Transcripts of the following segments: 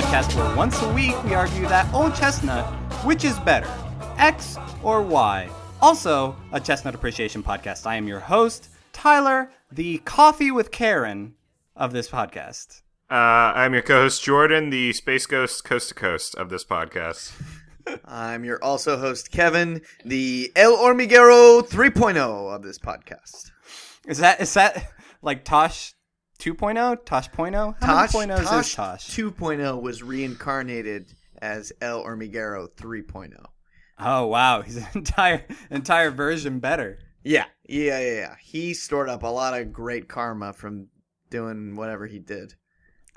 podcast where once a week we argue that old chestnut, which is better, X or Y. Also, a chestnut appreciation podcast. I am your host, Tyler, the Koffee with Karan of this podcast. Uh, I'm your co-host Jordan, the space ghost coast to coast of this podcast. I'm your also host Kevin, the El Hormiguero 3.0 of this podcast. Is that is that like Tosh 2.0? Tosh point oh? How Tosh, many point ohs Tosh is Tosh? 2.0 was reincarnated as El Hormiguero 3.0. Oh wow, he's an entire entire version better. Yeah, yeah, yeah, yeah. He stored up a lot of great karma from doing whatever he did.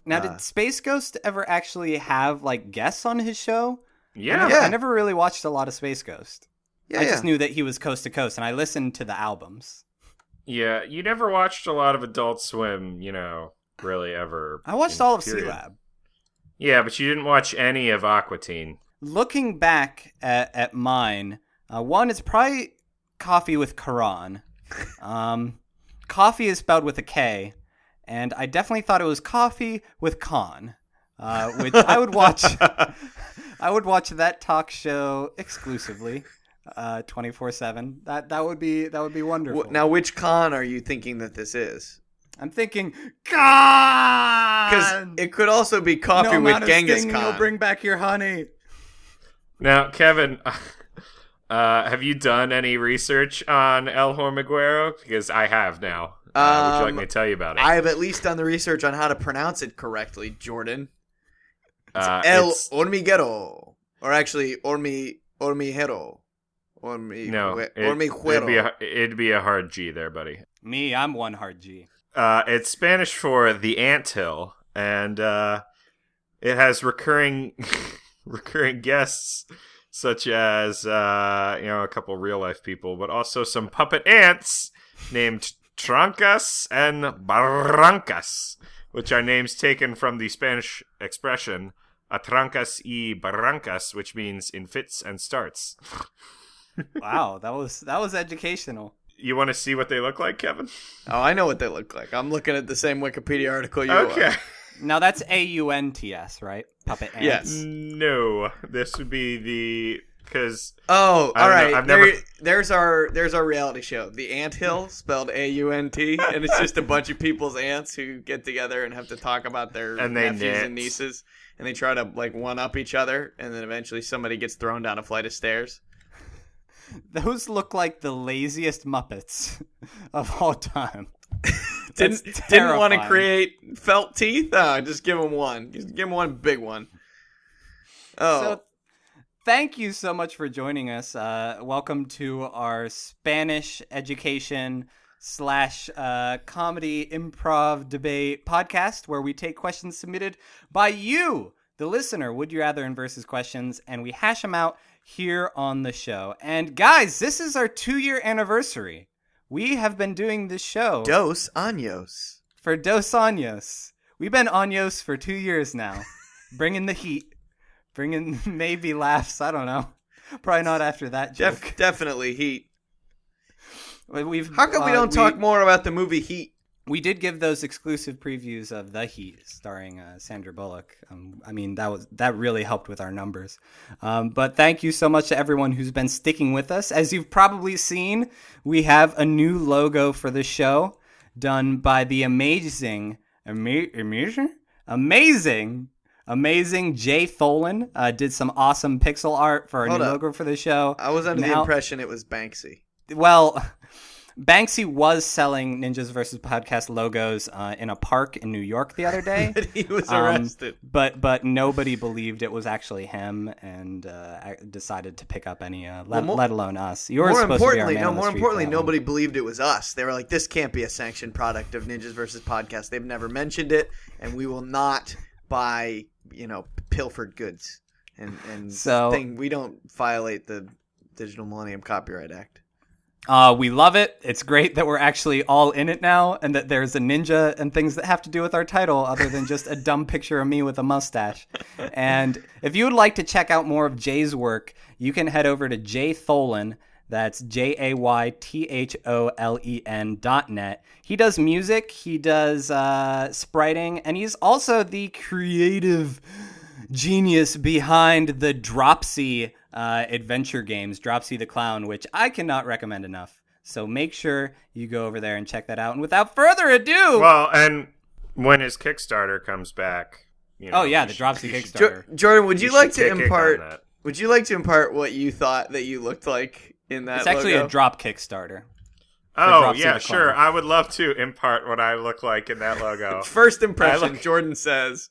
Now, Uh, did Space Ghost ever actually have like guests on his show? I Yeah, never, Yeah. I never really watched a lot of Space Ghost. Yeah, I yeah. just knew that he was coast to coast, and I listened to the albums. Yeah. You never watched a lot of Adult Swim, you know, really ever. I watched all of period. Sealab. Yeah, but you didn't watch any of Aqua Teen. Looking back at, at mine, uh, one is probably coffee with Quran. Um, coffee is spelled with a K, and I definitely thought it was coffee with Khan, uh, which I would watch. I would watch that talk show exclusively, twenty four seven. That that would be that would be wonderful. Wh- Now, which con are you thinking that this is? I'm thinking Khan. Because it could also be coffee no with amount Genghis Khan. You'll bring back your honey. Now, Kevin, uh, have you done any research on El Hormiguero? Because I have now. Uh, would you like Um, me to tell you about it? I have at least done the research on how to pronounce it correctly, Jordan. uh, El it's- Hormiguero. Or actually, Hormi, Hormiguero. Hormi, no, hue- it, it'd, be a, it'd be a hard G there, buddy. Me, I'm one hard G. Uh, it's Spanish for the anthill, and uh, it has recurring recurring guests such as uh, you know a couple real life people, but also some puppet ants named Trancas and Barrancas, which are names taken from the Spanish expression "atrancas y barrancas," which means in fits and starts. Wow, that was that was educational. You want to see what they look like, Kevin? Oh, I know what they look like. I'm looking at the same Wikipedia article you Okay. are. Now that's A U N T S, right? Puppet ants. Yes. No, this would be the because Oh, all right. know. I've There, never- there's our there's our reality show, The Ant Hill, spelled A U N T, and it's just a bunch of people's ants who get together and have to talk about their And they nephews and nieces, and they try to like one up each other, and then eventually somebody gets thrown down a flight of stairs. Those look like the laziest Muppets of all time. Didn't didn't want to create felt teeth. Oh, just give him one. Just give him one big one. Oh, So, thank you so much for joining us. Uh, welcome to our Spanish education slash uh, comedy improv debate podcast, where we take questions submitted by you, the listener. Would you rather and versus questions, and we hash them out here on the show. And guys, this is our two year anniversary. We have been doing this show Dos Años. for Dos Años. We've been Años for two years now, bringing the heat, bringing maybe laughs. I don't know. Probably not after that joke. Def- definitely Heat. We've How come we uh, don't talk more about the movie Heat? We did give those exclusive previews of The Heat, starring uh, Sandra Bullock. Um, I mean, that was that really helped with our numbers. Um, but thank you so much to everyone who's been sticking with us. As you've probably seen, we have a new logo for the show, done by the amazing, ama- amazing, amazing, amazing Jay Tholen. Uh, did some awesome pixel art for our Hold new up. logo for the show. I was under the impression it was Banksy. well, Banksy was selling Ninjas versus Podcast logos uh, in a park in New York the other day. But he was Um, arrested. but but nobody believed it was actually him and uh, decided to pick up any, uh, let, Well, more- let alone us. You were more supposed to be our importantly, no. More importantly, one. nobody believed it was us. They were like, "This can't be a sanctioned product of Ninjas versus Podcast. They've never mentioned it, and we will not buy, you know, pilfered goods." And and So- thing we don't violate the Digital Millennium Copyright Act. Uh, we love it. It's great that we're actually all in it now, and that there's a ninja and things that have to do with our title, other than just a dumb picture of me with a mustache. And if you would like to check out more of Jay's work, you can head over to Jay Tholen. That's J A Y T H O L E N dot net. He does music, he does uh, spriting, and he's also the creative genius behind the Dropsy uh, adventure games, Dropsy the Clown, which I cannot recommend enough. So make sure you go over there and check that out. And without further ado, Well, and when his Kickstarter comes back, you know, oh yeah, the Dropsy you should- Jo- Kickstarter. Jordan, would you, should like to kick it on impart? Would you like to impart what you thought that you looked like in that? It's actually logo? a drop Kickstarter. Oh Dropsy yeah, sure. I would love to impart what I look like in that logo. First impression, look- Jordan says,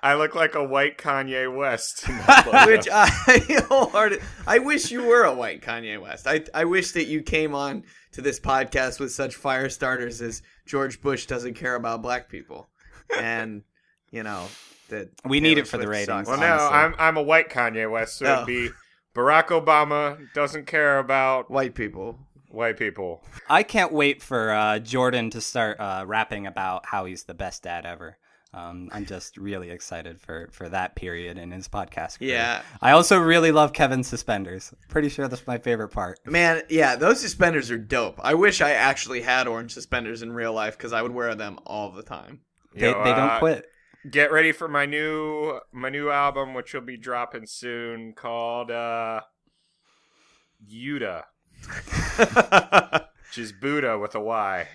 I look like a white Kanye West. in that logo. which I wholehearted. I wish you were a white Kanye West. I I wish that you came on to this podcast with such fire starters as George Bush doesn't care about black people, and you know that We need it for the Swift ratings. sucks. well, no, honestly. I'm I'm a white Kanye West, so Oh. it'd be Barack Obama doesn't care about white people. white people. I can't wait for uh, Jordan to start uh, rapping about how he's the best dad ever. Um, I'm just really excited for, for that period in his podcast. career. Yeah. I also really love Kevin's suspenders. Pretty sure that's my favorite part. Man, yeah, those suspenders are dope. I wish I actually had orange suspenders in real life because I would wear them all the time. They, Yo, they don't uh, quit. Get ready for my new my new album, which will be dropping soon, called uh, Yuda, which is Buddha with a Y.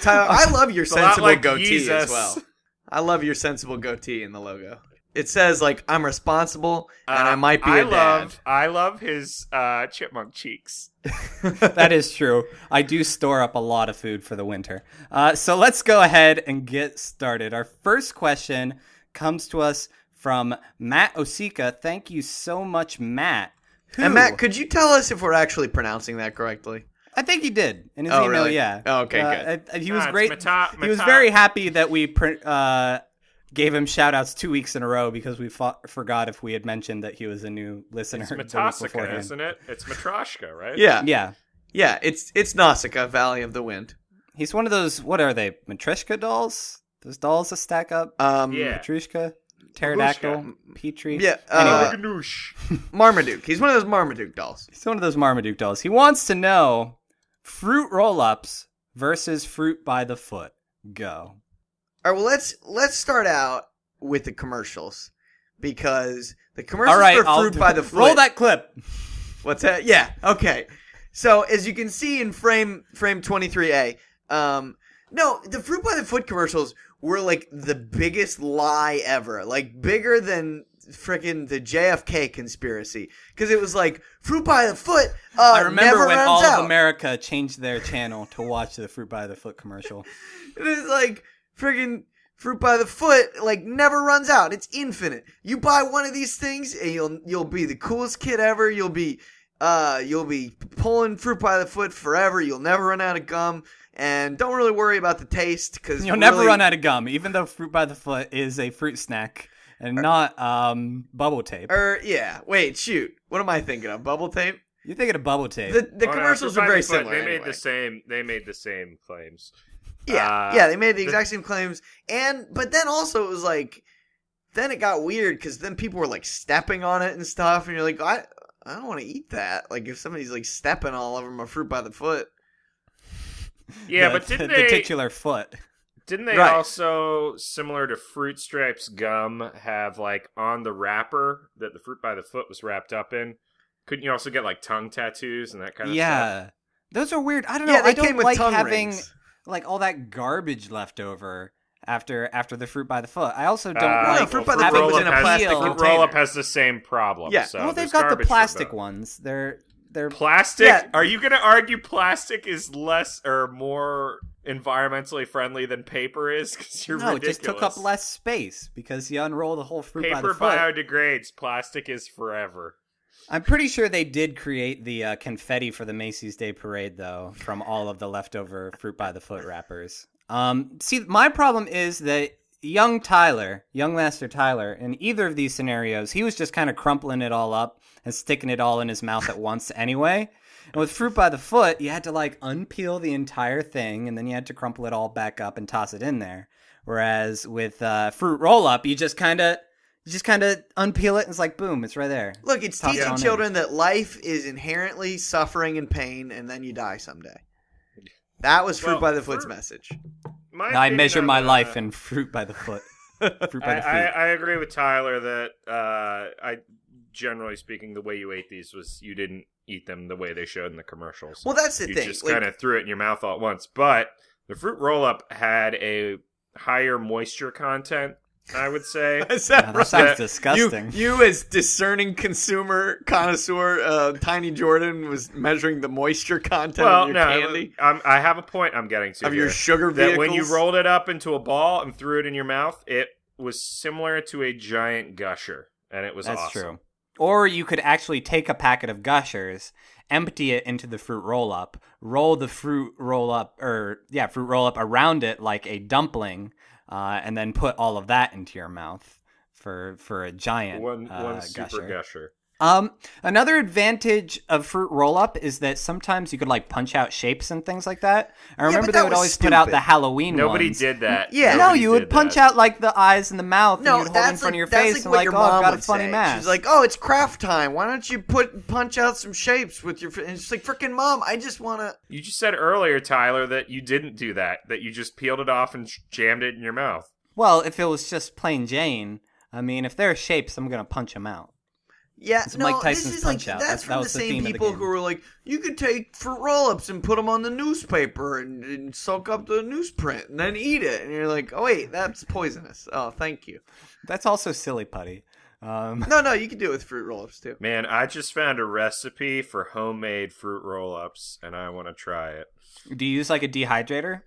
Tyler, I love your It's a lot sensible like goatee Jesus. as well. I love your sensible goatee in the logo. It says like I'm responsible and I Uh, might be I a dad. love I love his uh, chipmunk cheeks. that is true. I do store up a lot of food for the winter. Uh, so let's go ahead and get started. Our first question comes to us from Matt Osika. Thank you so much, Matt. Who, And Matt, could you tell us if we're actually pronouncing that correctly? I think he did in his Oh, email. really? Yeah. Oh, okay, Uh, good. he was Ah, great. Mata- he was very happy that we print, uh, gave him shout outs two weeks in a row because we fought, forgot if we had mentioned that he was a new listener. It's the week Matosika, beforehand. isn't it? It's Matryoshka, right? Yeah, Yeah. yeah. It's it's Nausicaa, Valley of the Wind. He's one of those. What are they? Matryoshka dolls? Those dolls that stack up. Um, Yeah. Petrushka, pterodactyl, Petri. Yeah, uh, Ganoush. Marmaduke. He's one of those Marmaduke dolls. he's one of those Marmaduke dolls. He wants to know fruit roll-ups versus fruit by the foot. Go. All right, well let's let's start out with the commercials because the commercials All right, for I'll fruit by the foot. roll that clip. What's that? Yeah. Okay. So as you can see in frame frame 23A, um, no, the fruit by the foot commercials were like the biggest lie ever, like bigger than freaking the JFK conspiracy, because it was like fruit by the foot. Uh, I remember when all out. of America changed their channel to watch the fruit by the foot commercial. it was like friggin' fruit by the foot, like never runs out. It's infinite. You buy one of these things and you'll you'll be the coolest kid ever. You'll be uh you'll be pulling fruit by the foot forever. You'll never run out of gum. And don't really worry about the taste because You'll never run out of gum, even though fruit by the foot is a fruit snack and not um, bubble tape. Or yeah, wait, shoot. What am I thinking of? Bubble tape? You're thinking of bubble tape. The the Oh, commercials Fruit are very the similar. They made anyway. the same. They made the same claims. Yeah, Uh, yeah, they made the the- exact same claims, and but then also it was like, then it got weird because then people were like stepping on it and stuff, and you're like, I, I don't want to eat that. Like if somebody's like stepping all over my fruit by the foot, Yeah, the, but didn't the, they? the titular foot. Didn't they Right. also, similar to Fruit Stripes gum, have like on the wrapper that the fruit by the foot was wrapped up in? Couldn't you also get like tongue tattoos and that kind of stuff? Yeah, those are weird. I don't know. yeah, they I don't came with like tongue having rings. like all that garbage left over after after the fruit by the foot. I also don't Uh, like fruit well, by the foot was the in a Roll-Up plastic has, container. Roll up has the same problem. Yeah. so well, they've got the plastic ones. They're they're Plastic? Yeah. Are you going to argue plastic is less or more environmentally friendly than paper is? Because you're no, it just took up less space because you unroll the whole fruit by Paper the foot. biodegrades. Plastic is forever. I'm pretty sure they did create the uh, confetti for the Macy's Day Parade, though, from all of the leftover fruit by the foot wrappers. Um, see, my problem is that young Tyler, young Master Tyler, in either of these scenarios, he was just kind of crumpling it all up and sticking it all in his mouth at once anyway. And with fruit by the foot, you had to like unpeel the entire thing, and then you had to crumple it all back up and toss it in there. Whereas with uh, fruit roll up, you just kind of you just kind of unpeel it, and it's like boom, it's right there. Look, it's Toss it teaching in. children that life is inherently suffering and pain, and then you die someday. That was fruit Well, by the foot's fruit- message. My I measure my uh, life in fruit by the foot. fruit by I, the I. I agree with Tyler that uh, I generally speaking, the way you ate these was you didn't eat them the way they showed in the commercials. Well, that's the you thing. just like- kind of threw it in your mouth all at once. But the fruit roll up had a higher moisture content, I would say. Is Yeah, that that sounds disgusting. You, you as discerning consumer connoisseur, uh, Tiny Jordan was measuring the moisture content well, of your no, candy I'm, I have a point I'm getting to of here. your sugar that when you rolled it up into a ball and threw it in your mouth, it was similar to a giant gusher, and it was That's awesome. true. Or you could actually take a packet of Gushers, empty it into the fruit roll up, roll the fruit roll up, or yeah, fruit roll up around it like a dumpling, uh, and then put all of that into your mouth for for a giant One uh, one super gusher. gusher. Um, another advantage of fruit roll up is that sometimes you could like punch out shapes and things like that. I remember but they would was always put out the Halloween ones. Nobody ones. did that. Yeah. No, Nobody you would punch that. out like the eyes and the mouth, no, and you'd hold it in that's front like, of your face like and what like, your oh, mom I've got a would funny say. mask. She's like, "Oh, it's craft time. Why don't you put punch out some shapes with your?" fr-" And it's like, "Freaking mom, I just want to." You just said earlier, Tyler, that you didn't do that. That you just peeled it off and jammed it in your mouth. Well, if it was just plain Jane, I mean, if there are shapes, I'm gonna punch them out. Yeah, It's no, Mike Tyson's this is like Punch-Out. that's That- that from the the same the people game. who were like, you could take fruit roll-ups and put them on the newspaper and, and soak up the newsprint and then eat it, and you're like, oh wait, that's poisonous. Oh, thank you. That's also silly putty. Um, No, no, you can do it with fruit roll-ups too. Man, I just found a recipe for homemade fruit roll-ups, and I want to try it. do you use like a dehydrator?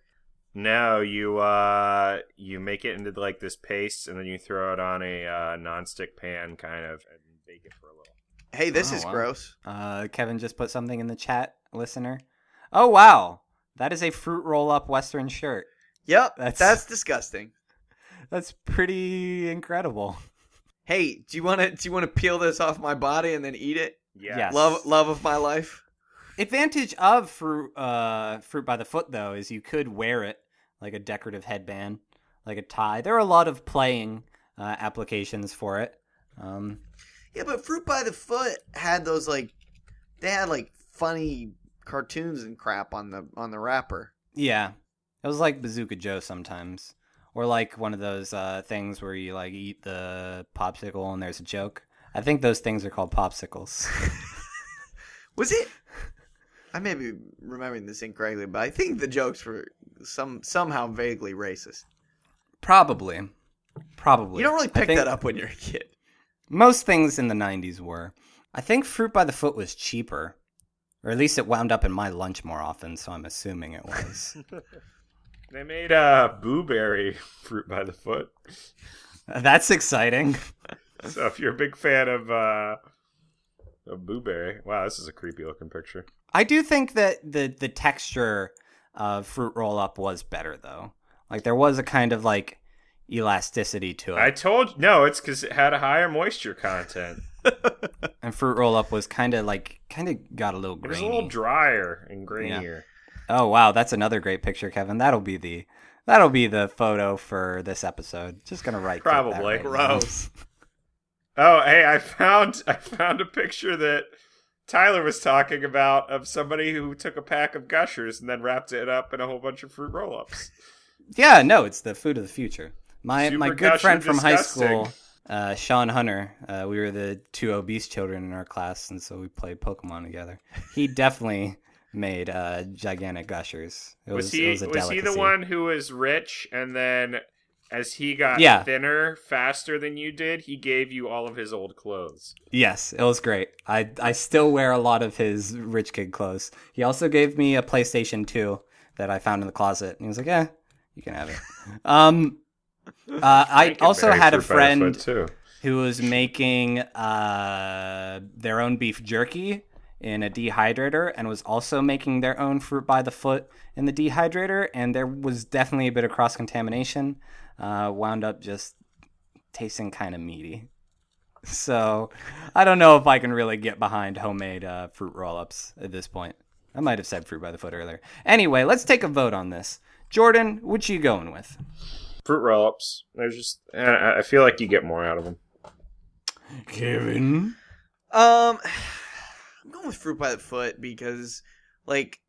No, you uh, you make it into like this paste, and then you throw it on a uh, non-stick pan, kind of, and bake it for a little. Hey, this Oh, is wow. gross. Uh, Kevin just put something in the chat, listener. Oh wow, that is a fruit roll up Western shirt. Yep, That's- that's, disgusting. That's pretty incredible. Hey, do you want to do you want to peel this off my body and then eat it? Yeah. Yes. Love, love of my life. Advantage of fruit, uh, fruit by the foot though is you could wear it like a decorative headband, like a tie. There are a lot of playing uh, applications for it. Um, Yeah, but fruit by the foot had those like, they had like funny cartoons and crap on the on the wrapper. Yeah. It was like Bazooka Joe sometimes. Or like one of those uh, things where you like eat the popsicle and there's a joke. I think those things are called popsicles. Was it? I may be remembering this incorrectly, but I think the jokes were some somehow vaguely racist. Probably. Probably. You don't really pick think that up when you're a kid. Most things in the 90s were. I think Fruit by the Foot was cheaper. Or at least it wound up in my lunch more often, so I'm assuming it was. They made uh, blueberry fruit by the foot. That's exciting. So if you're a big fan of uh, of blueberry, wow, this is a creepy looking picture. I do think that the the texture of fruit roll up was better though. Like there was a kind of like elasticity to it. I told no, it's because it had a higher moisture content. and fruit roll up was kind of like kind of got a little It was a little drier and grainier. oh wow, that's another great picture, Kevin. That'll be the that'll be the photo for this episode. Just gonna write Probably. Gross. Oh, hey, I found I found a picture that Tyler was talking about of somebody who took a pack of gushers and then wrapped it up in a whole bunch of fruit roll-ups. Yeah, no, it's the food of the future. My Super my good friend from high school, uh, Sean Hunter. Uh, we were the two obese children in our class, and so we played Pokemon together. He definitely made uh, gigantic gushers. It was, Was, he was was he the one who was rich and then as he got Yeah. thinner faster than you did, he gave you all of his old clothes. Yes, it was great. I I still wear a lot of his rich kid clothes. He also gave me a PlayStation 2 that I found in the closet. And he was like, "Yeah, you can have it." um, uh, I also had a fruit by the friend too. who was making uh, their own beef jerky in a dehydrator and was also making their own fruit by the foot in the dehydrator. And there was definitely a bit of cross contamination. Uh, wound up just tasting kind of meaty. So I don't know if I can really get behind homemade uh, fruit roll ups at this point. I might have said fruit by the foot earlier. Anyway, let's take a vote on this. Jordan, which you going with? Fruit roll-ups. They're just I I feel like you get more out of them. Kevin. Um, I'm going with fruit by the foot because, like,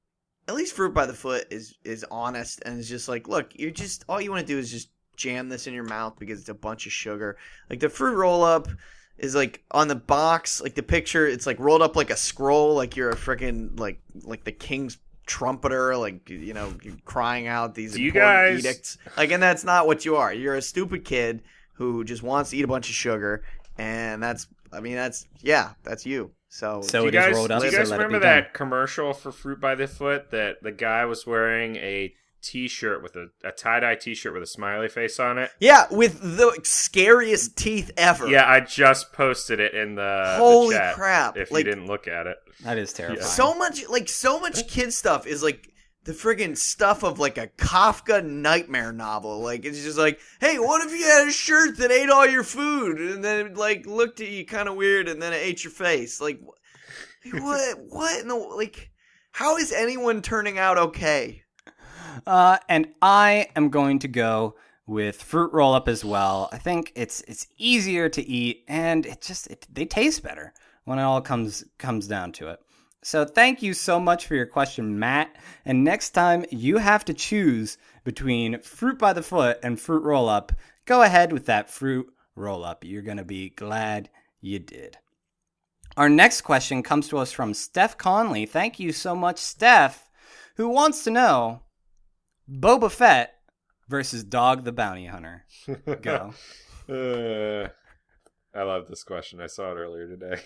at least fruit by the foot is is honest and is just like, look, you're just all you want to do is just jam this in your mouth because it's a bunch of sugar. Like the fruit roll up is like on the box, like the picture, it's like rolled up like a scroll, like you're a freaking like like the king's trumpeter, like you know, crying out these you important guys- edicts. Like, and that's not what you are. You're a stupid kid who just wants to eat a bunch of sugar, and that's, I mean, that's yeah, that's you. So, So do you it is guys, rolled up, do you guys let remember that commercial for Fruit by the Foot that the guy was wearing a T-shirt with a, a tie-dye T-shirt with a smiley face on it? yeah, with the scariest teeth ever. Yeah, I just posted it in the the Holy chat, crap, If like- you didn't look at it, That is terrifying. so much like so much kid stuff is like the friggin' stuff of like a Kafka nightmare novel. Like it's just like, hey, what if you had a shirt that ate all your food and then it, like looked at you kind of weird and then it ate your face? Like what? What in the like? How is anyone turning out okay? Uh, and I am going to go with fruit roll up as well. I think it's it's easier to eat, and it just it, they taste better when it all comes comes down to it. So thank you so much for your question, Matt. And next time you have to choose between fruit by the foot and fruit roll up, go ahead with that fruit roll up. You're gonna be glad you did. Our next question comes to us from Steph Conley. Thank you so much, Steph, who wants to know Boba Fett versus Dog the Bounty Hunter. Go. Uh, I love this question. I saw it earlier today.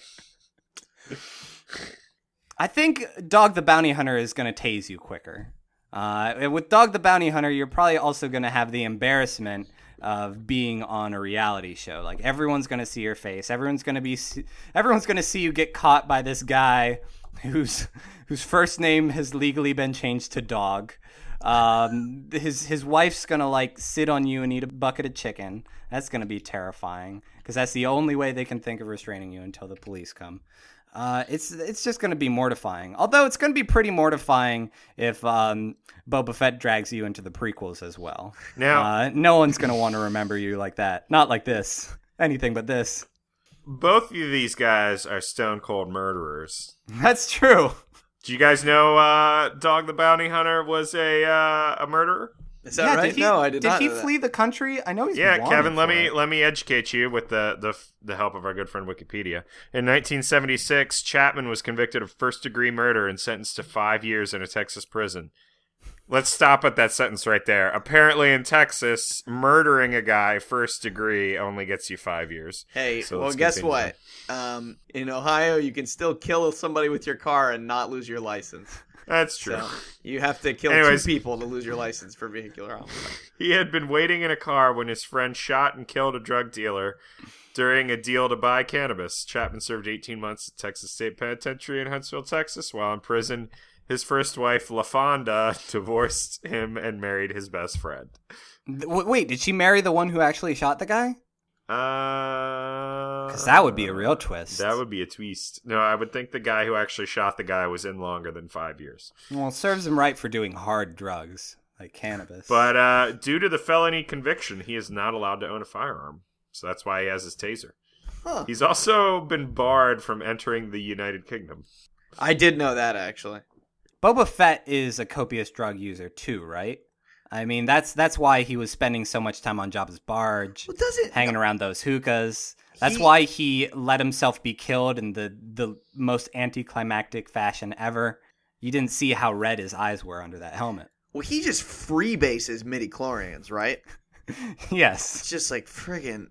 I think Dog the Bounty Hunter is going to tase you quicker. Uh, with Dog the Bounty Hunter, you're probably also going to have the embarrassment of being on a reality show. Like everyone's going to see your face. Everyone's going to be. Everyone's going to see you get caught by this guy whose whose first name has legally been changed to Dog. Um, his his wife's gonna like sit on you and eat a bucket of chicken. That's gonna be terrifying because that's the only way they can think of restraining you until the police come. Uh, it's it's just going to be mortifying. Although it's going to be pretty mortifying if um, Boba Fett drags you into the prequels as well. Now- uh, no one's going to want to remember you like that. Not like this. Anything but this. Both of these guys are stone cold murderers. That's true. Do you guys know uh, Dog the Bounty Hunter was a uh, a murderer? Is that yeah, right? did he, no, I did, not Did he know that. flee the country? I know he's Yeah, Kevin, let me it. let me educate you with the, the the help of our good friend Wikipedia. In 1976, Chapman was convicted of first degree murder and sentenced to five years in a Texas prison. Let's stop at that sentence right there. Apparently, in Texas, murdering a guy first degree only gets you five years. Hey, So well, guess continue. what? Um, in Ohio, you can still kill somebody with your car and not lose your license. That's true. So you have to kill Anyways. two people to lose your license for vehicular homicide. He had been waiting in a car when his friend shot and killed a drug dealer during a deal to buy cannabis. Chapman served 18 months at Texas State Penitentiary in Huntsville, Texas. While in prison, his first wife, LaFonda, divorced him and married his best friend. Wait, did she marry the one who actually shot the guy? Uh, Because that would be a real twist. That would be a twist. No, I would think the guy who actually shot the guy was in longer than five years. Well, it serves him right for doing hard drugs like cannabis. But uh, due to the felony conviction, he is not allowed to own a firearm. So that's why he has his taser. Huh. He's also been barred from entering the United Kingdom. I did know that actually. Boba Fett is a copious drug user too, right? I mean, that's that's why he was spending so much time on Jabba's barge, Well, it? hanging around those hookahs. That's He- why he let himself be killed in the the most anticlimactic fashion ever. You didn't see how red his eyes were under that helmet. Well, he just freebases midi chlorians, right? yes, It's just like friggin'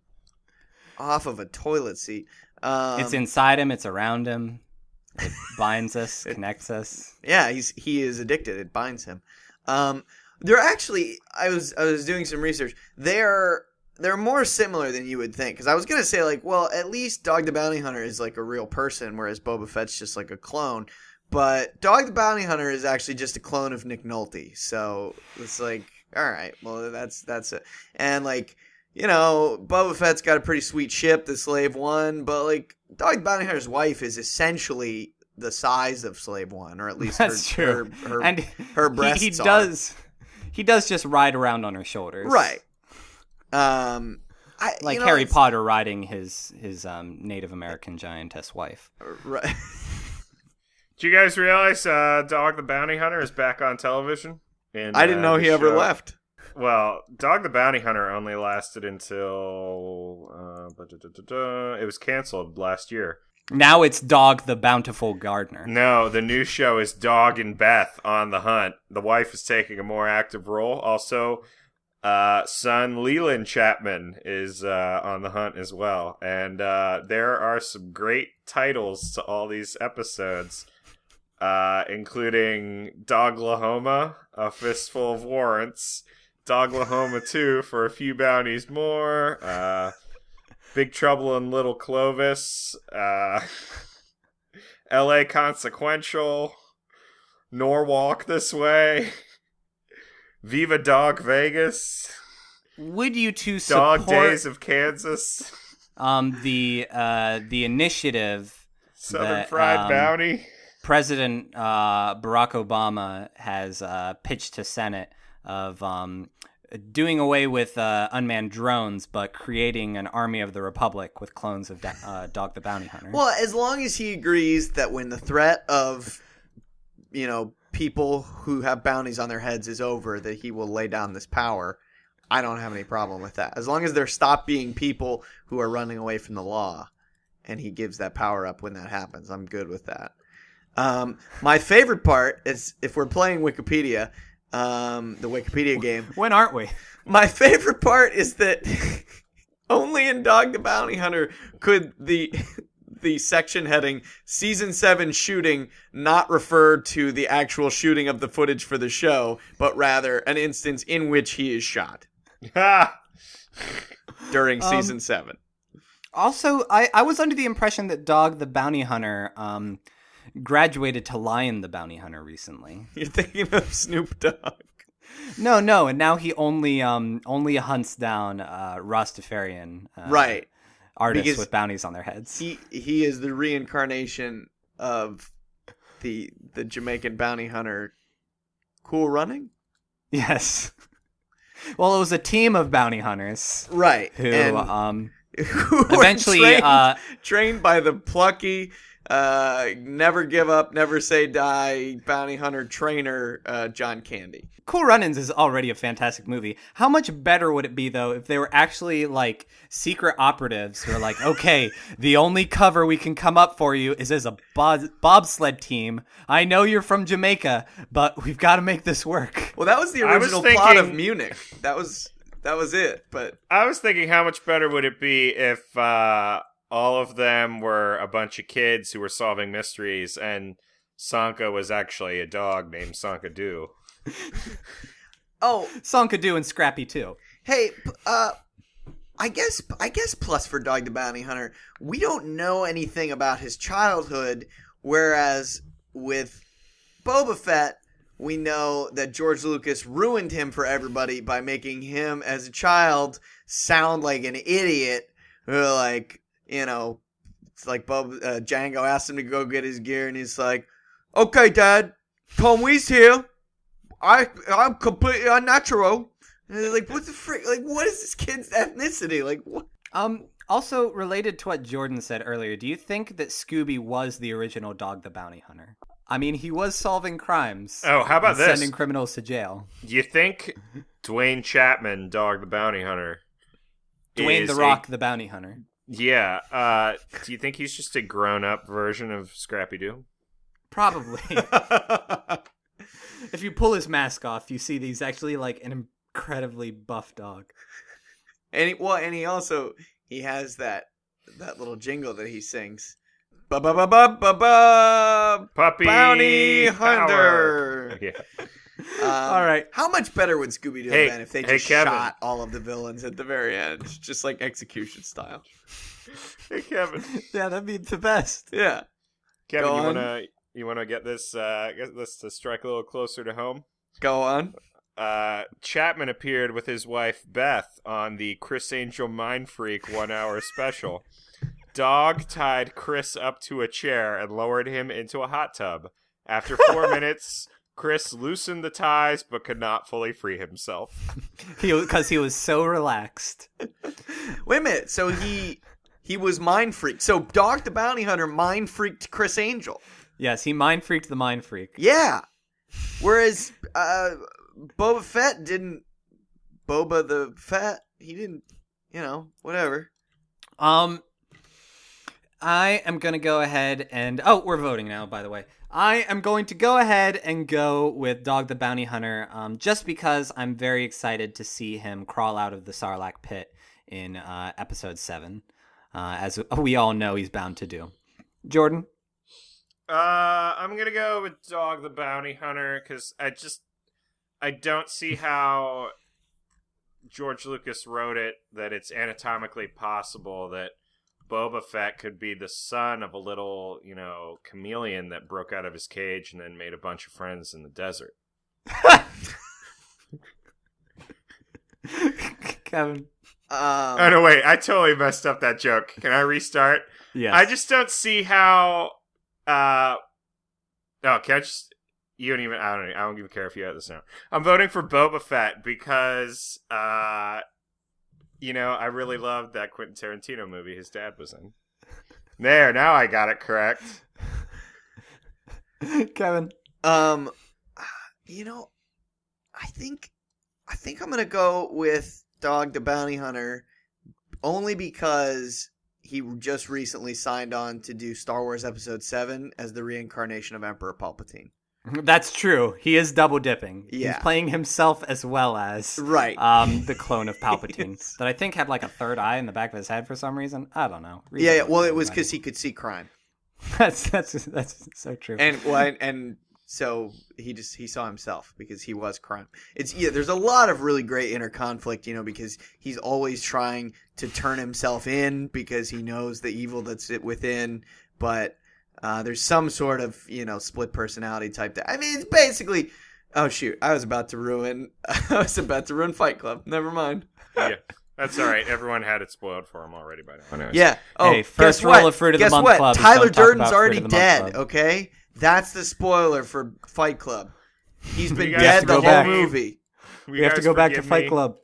off of a toilet seat. Um, it's inside him. It's around him. It binds us, connects us. Yeah, he's he is addicted. It binds him. Um, they're actually. I was I was doing some research. They're they're more similar than you would think. Because I was gonna say like, well, at least Dog the Bounty Hunter is like a real person, whereas Boba Fett's just like a clone. But Dog the Bounty Hunter is actually just a clone of Nick Nolte. So it's like, all right, well that's that's it. And like. You know, Boba Fett's got a pretty sweet ship, the Slave One, but like Dog the Bounty Hunter's wife is essentially the size of Slave One, or at least That's her, true. Her, her, and her he- breasts he, are. does he does just ride around on her shoulders, right. Um, I, Like you know, Harry Potter riding his his um, Native American giantess wife. Right. Do you guys realize uh, Dog the Bounty Hunter is back on television? And, I didn't uh, know the he ever show- left. Well, Dog the Bounty Hunter only lasted until uh, it was canceled last year. Now it's Dog the Bountiful Gardener. No, the new show is Dog and Beth on the hunt. The wife is taking a more active role. Also, uh, son Leland Chapman is uh, on the hunt as well. And uh, there are some great titles to all these episodes, uh, including Doglahoma, A Fistful of Warrants, Doglahoma 2 for a few bounties more, uh, Big Trouble in Little Clovis, uh, LA Consequential, Norwalk This Way. Viva Dog Vegas, Would you two support Dog Days of Kansas, um, the uh, the initiative Southern That, Fried um, Bounty? President uh, Barack Obama has uh, pitched to Senate of um, doing away with uh, unmanned drones, but creating an army of the Republic with clones of da- uh, Dog the Bounty Hunter. Well, as long as he agrees that when the threat of, you know, people who have bounties on their heads is over, that he will lay down this power. I don't have any problem with that. As long as there stop being people who are running away from the law, and he gives that power up when that happens, I'm good with that. Um, my favorite part is if we're playing Wikipedia, um, the Wikipedia game. when aren't we? My favorite part is that only in Dog the Bounty Hunter could the the section heading season 7 shooting not refer to the actual shooting of the footage for the show, but rather an instance in which he is shot during Um, season 7. Also, I, I was under the impression that Dog the Bounty Hunter um, graduated to Lion the Bounty Hunter recently. You're thinking of Snoop Dogg. No, no, and now he only um only hunts down uh, Rastafarian uh, Right. artists Because with bounties on their heads. He he is the reincarnation of the the Jamaican bounty hunter Cool Running? Yes. Well, it was a team of bounty hunters Right. who and um who eventually trained, uh trained by the plucky, uh, never give up, never say die bounty hunter trainer uh, John Candy. Cool Runnings is already a fantastic movie. How much better would it be though if they were actually like secret operatives who are like, okay, the only cover we can come up for you is as a bob- bobsled team. I know you're from Jamaica, but we've got to make this work. Well, that was the I was original plot of Munich. That was that was it. But I was thinking, how much better would it be if uh, all of them were a bunch of kids who were solving mysteries, and Sanka was actually a dog named Sanka Doo? oh, Sonkadoo and Scrappy too. hey, uh, I guess I guess plus for Dog the Bounty Hunter, we don't know anything about his childhood, whereas with Boba Fett, we know that George Lucas ruined him for everybody by making him as a child sound like an idiot. Like you know, it's like Bob uh, Jango asked him to go get his gear, and he's like, "Okay, Dad, Tom Wee's here. I I'm completely unnatural." And they're like, what the frick? Like, what is this kid's ethnicity? Like, what? Um, also related to what Jordan said earlier, do you think that Scooby was the original Dog the Bounty Hunter? I mean, he was solving crimes. Oh, how about and this? Sending criminals to jail. Do you think Duane Chapman, Dog the Bounty Hunter, Dwayne is the a- Rock, the Bounty Hunter. Yeah. Uh, do you think he's just a grown-up version of Scrappy Doo? Probably. if you pull his mask off, you see that he's actually like an incredibly buff dog. and he, well, and he also he has that that little jingle that he sings. Ba ba ba ba ba ba. Puppy Bounty power. Hunter. Yeah. Um, All right. How much better would Scooby Doo Hey- have been if they hey, just Kevin. shot all of the villains at the very end, just like execution style? Hey, Kevin. Yeah, that'd be the best. Yeah. Kevin, Go you on. wanna you wanna get this uh get this to strike a little closer to home? Go on. Uh, Chapman appeared with his wife Beth on the Criss Angel Mind Freak one hour special. Dog tied Criss up to a chair and lowered him into a hot tub. After four minutes, Criss loosened the ties but could not fully free himself. Because he was so relaxed. Wait a minute. So he he was mind freaked. So Dog the Bounty Hunter mind freaked Criss Angel. Yes, he mind freaked the mind freak. Yeah. Whereas uh, Boba Fett didn't Boba the Fett. He didn't, you know, whatever. Um, I am going to go ahead and. Oh, we're voting now, by the way. I am going to go ahead and go with Dog the Bounty Hunter um, just because I'm very excited to see him crawl out of the Sarlacc pit in uh, episode 7, uh, as we all know he's bound to do. Jordan? Uh, I'm gonna go with Dog the Bounty Hunter because I just I don't see how George Lucas wrote it that it's anatomically possible that Boba Fett could be the son of a little, you know, chameleon that broke out of his cage and then made a bunch of friends in the desert. Kevin? Um, oh no, wait! I totally messed up that joke. Can I restart? Yes. I just don't see how. Uh, no, can I just? You don't even. I don't. I don't even care if you have this now. I'm voting for Boba Fett because, uh, you know, I really loved that Quentin Tarantino movie his dad was in. There, now I got it correct. Kevin? Um, you know, I think, I think I'm gonna go with Dog the Bounty Hunter, only because he just recently signed on to do Star Wars Episode Seven as the reincarnation of Emperor Palpatine. That's true. He is double dipping. Yeah. He's playing himself as well as Right. um, the clone of Palpatine Yes. that I think had like a third eye in the back of his head for some reason. I don't know. Read yeah, yeah. Well, it was because he could see crime, that's that's that's so true. and well, and, and so he just he saw himself because he was crime. It's yeah. There's a lot of really great inner conflict, you know, because he's always trying to turn himself in because he knows the evil that's within, but uh, there's some sort of you know split personality type. That I mean, it's basically. Oh shoot! I was about to ruin. I was about to ruin Fight Club. Never mind. yeah, that's all right. Everyone had it spoiled for him already by now. Anyways. Yeah. Oh, Hey, first guess rule what? of Fruit of the Month what? Club is Tyler Durden's already Fruit of the Month dead. Okay, that's the spoiler for Fight Club. He's been dead have the whole back. movie. we have to go back to Fight me, Club.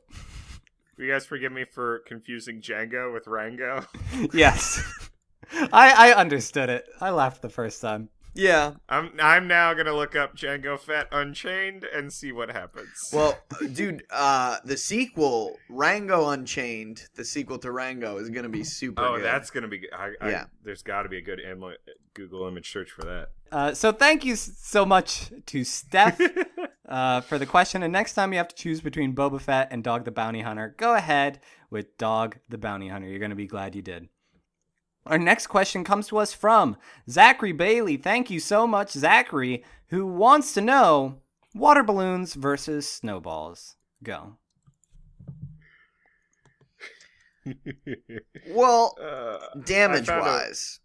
Will you guys forgive me for confusing Jango with Rango? yes. I I understood it. I laughed the first time. Yeah. I'm I'm now gonna look up Django Fett Unchained and see what happens. Well, dude, uh, the sequel, Rango Unchained, the sequel to Rango, is gonna be super. oh, good. that's gonna be. I, I, Yeah. There's got to be a good Im- Google image search for that. Uh, so thank you so much to Steph uh, for the question. And next time you have to choose between Boba Fett and Dog the Bounty Hunter, go ahead with Dog the Bounty Hunter. You're going to be glad you did. Our next question comes to us from Zachary Bailey. Thank you so much, Zachary, who wants to know water balloons versus snowballs. Go. well, Uh, damage I found a- wise.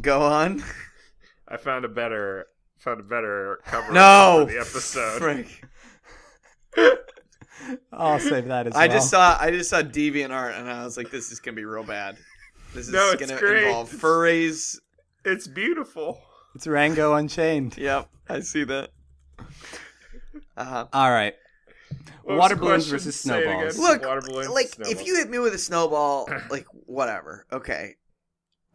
Go on. I found a better found a better cover No. for the episode. Frank. I'll save that as I well. just saw I just saw DeviantArt and I was like, this is gonna be real bad. This is No, it's gonna great. involve furries. It's beautiful. It's Rango Unchained. Yep, I see that. Uh huh. All right. What Water balloons versus Say it again. snowballs. Look, Water balloons, like snowballs. if you hit me with a snowball, like whatever, okay.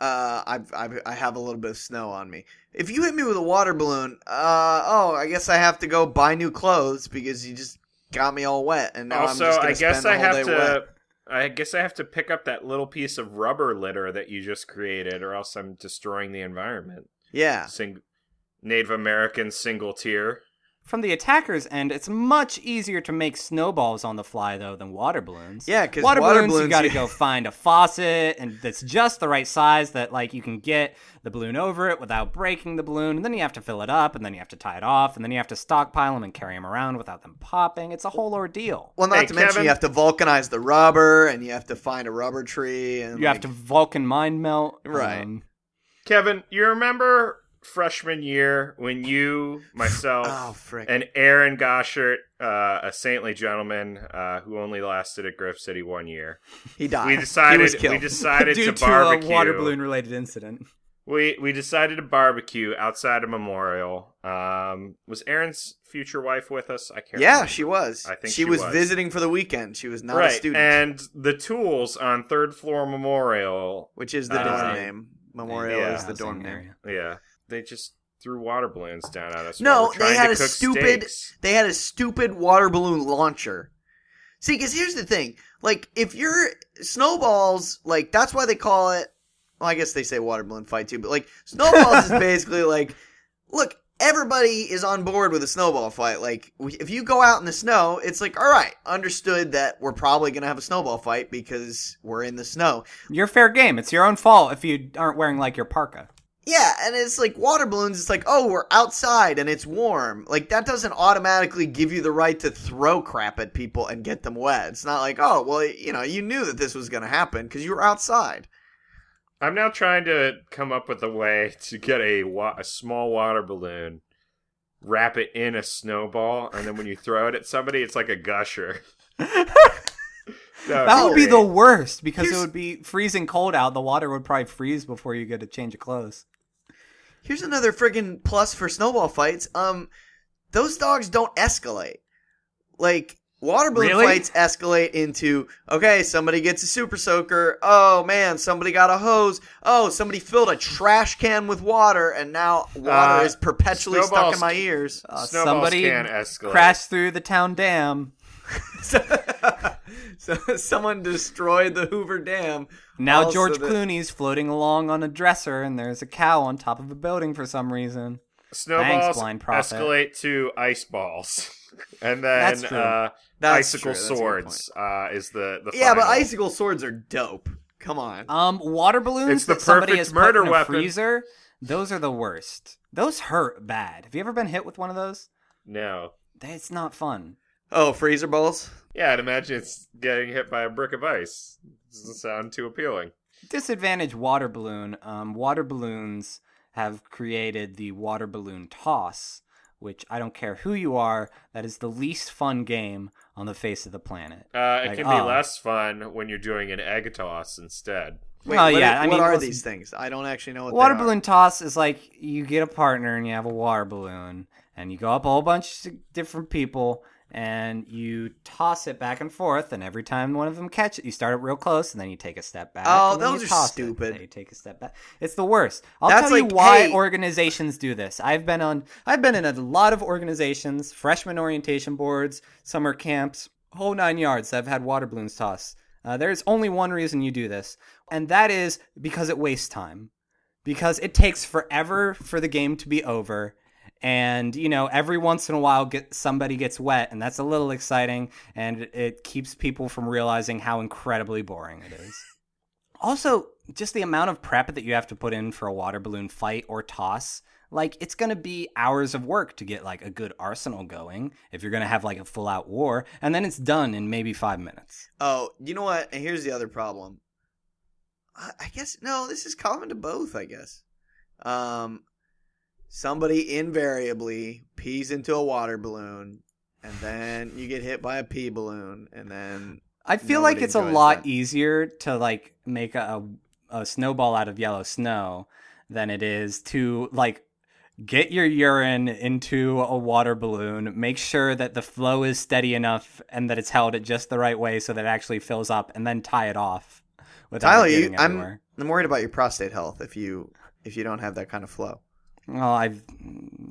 Uh, I've, I've I have a little bit of snow on me. If you hit me with a water balloon, uh, oh, I guess I have to go buy new clothes because you just got me all wet, and now also, I'm just gonna I guess spend I have to. wet. I guess I have to pick up that little piece of rubber litter that you just created, or else I'm destroying the environment. Yeah, Sing- Native American single tier. From the attacker's end, it's much easier to make snowballs on the fly though than water balloons. Yeah, 'cause water, water balloons, you balloons, got to go find a faucet and that's just the right size that like you can get the balloon over it without breaking the balloon, and then you have to fill it up, and then you have to tie it off, and then you have to stockpile them and carry them around without them popping. It's a whole ordeal. Well, not Hey, to mention you have to vulcanize the rubber, and you have to find a rubber tree, and You have to Vulcan mind meld. Right. um, Kevin, you remember freshman year when you, myself, Oh and Aaron Goshert, uh, a saintly gentleman uh, who only lasted at Griff City one year, he died. we he was decided killed. we decided due to to, barbecue. a water balloon related incident. We we decided to barbecue outside of Memorial. Um, was Aaron's future wife with us? I can't. yeah, remember. she was. I think she, she was, was. visiting for the weekend. She was not a student, and the tools on third floor Memorial. which is the Uh, dorm name. Memorial yeah. is the dorm Housing name. area. Yeah, they just threw water balloons down at us. No, while we're they had to a stupid- steaks. They had a stupid water balloon launcher See, because here's the thing: like, if you're snowballs, like that's why they call it. Well, I guess they say water balloon fight too, but like snowballs is basically like, look, everybody is on board with a snowball fight. Like, if you go out in the snow, it's like, all right, understood that we're probably gonna have a snowball fight because we're in the snow. You're fair game. It's your own fault if you aren't wearing like your parka. Yeah, and it's like water balloons. It's like, oh, we're outside and it's warm. Like that doesn't automatically give you the right to throw crap at people and get them wet. It's not like, oh, well, you know, you knew that this was going to happen because you were outside. I'm now trying to come up with a way to get a wa- a small water balloon, wrap it in a snowball, and then when you throw it at somebody, it's like a gusher. That would be the worst because Here's- it would be freezing cold out. The water would probably freeze before you get a change of clothes. Here's another friggin' plus for snowball fights. Um, those dogs don't escalate. Like water balloon Really? fights escalate into okay, somebody gets a super soaker. Oh man, somebody got a hose. Oh, somebody filled a trash can with water, and now water Uh, is perpetually stuck in my ears. Uh, Snowballs somebody can escalate. crashed through the town dam. so, so someone destroyed the Hoover Dam. Now George that- Clooney's floating along on a dresser, and there's a cow on top of a building for some reason. Snowballs blind prophet. escalate to ice balls, and then That's true. uh, icicle true, that's a good swords uh, is the the Yeah, but final. icicle swords are dope. Come on. Um, water balloons It's the that somebody perfect has murder put in a weapon. freezer. Those are the worst. Those hurt bad. Have you ever been hit with one of those? No, It's not fun. Oh, freezer balls. yeah, I'd imagine it's getting hit by a brick of ice. Doesn't sound too appealing. Disadvantage water balloon. Um, water balloons have created the water balloon toss, which I don't care who you are, that is the least fun game on the face of the planet. Uh, it Like, can be oh. less fun when you're doing an egg toss instead. Wait, Oh, what, yeah, are- I what mean, are listen- these things? I don't actually know what water they are. balloon toss is like you get a partner and you have a water balloon and you go up a whole bunch of different people and you toss it back and forth and every time one of them catch it you start it real close and then you take a step back Oh, those are toss it, stupid. and you take a step back. It's the worst. I'll That's tell you why hey- organizations do this. I've been on i've been in a lot of organizations freshman orientation boards summer camps whole nine yards that have had water balloons tossed. Uh, there's only one reason you do this and that is because it wastes time because it takes forever for the game to be over and you know every once in a while get somebody gets wet and that's a little exciting and it keeps people from realizing how incredibly boring it is also just the amount of prep that you have to put in for a water balloon fight or toss like it's going to be hours of work to get like a good arsenal going if you're going to have like a full out war and then it's done in maybe 5 minutes Oh, you know what? And here's the other problem. I, I guess no, this is common to both. I guess. Um, somebody invariably pees into a water balloon, and then you get hit by a pee balloon, and then I feel like it's a lot that. easier to like make a, a snowball out of yellow snow than it is to like get your urine into a water balloon, make sure that the flow is steady enough and that it's held at just the right way so that it actually fills up, and then tie it off. Tyler, you, I'm. I'm worried about your prostate health if you if you don't have that kind of flow. Well, I've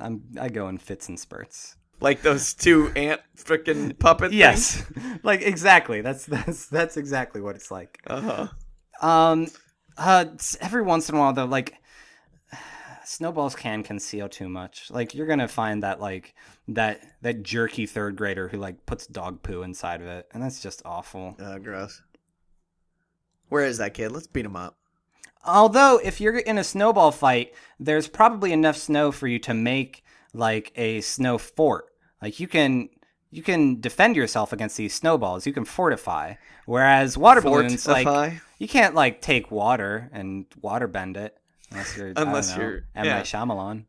I'm I go in fits and spurts. Like those two ant freaking puppet. Yes, like exactly. That's that's that's exactly what it's like. Uh huh. Um, uh, every once in a while though, like snowballs can conceal too much. Like you're gonna find that like that that jerky third grader who like puts dog poo inside of it, and that's just awful. Uh, gross. Where is that kid? Let's beat him up. Although if you're in a snowball fight, there's probably enough snow for you to make like a snow fort. Like you can you can defend yourself against these snowballs. You can fortify. Whereas water balloons, like you can't like take water and water bend it unless you're Unless know, you're- M yeah. Night Shyamalan.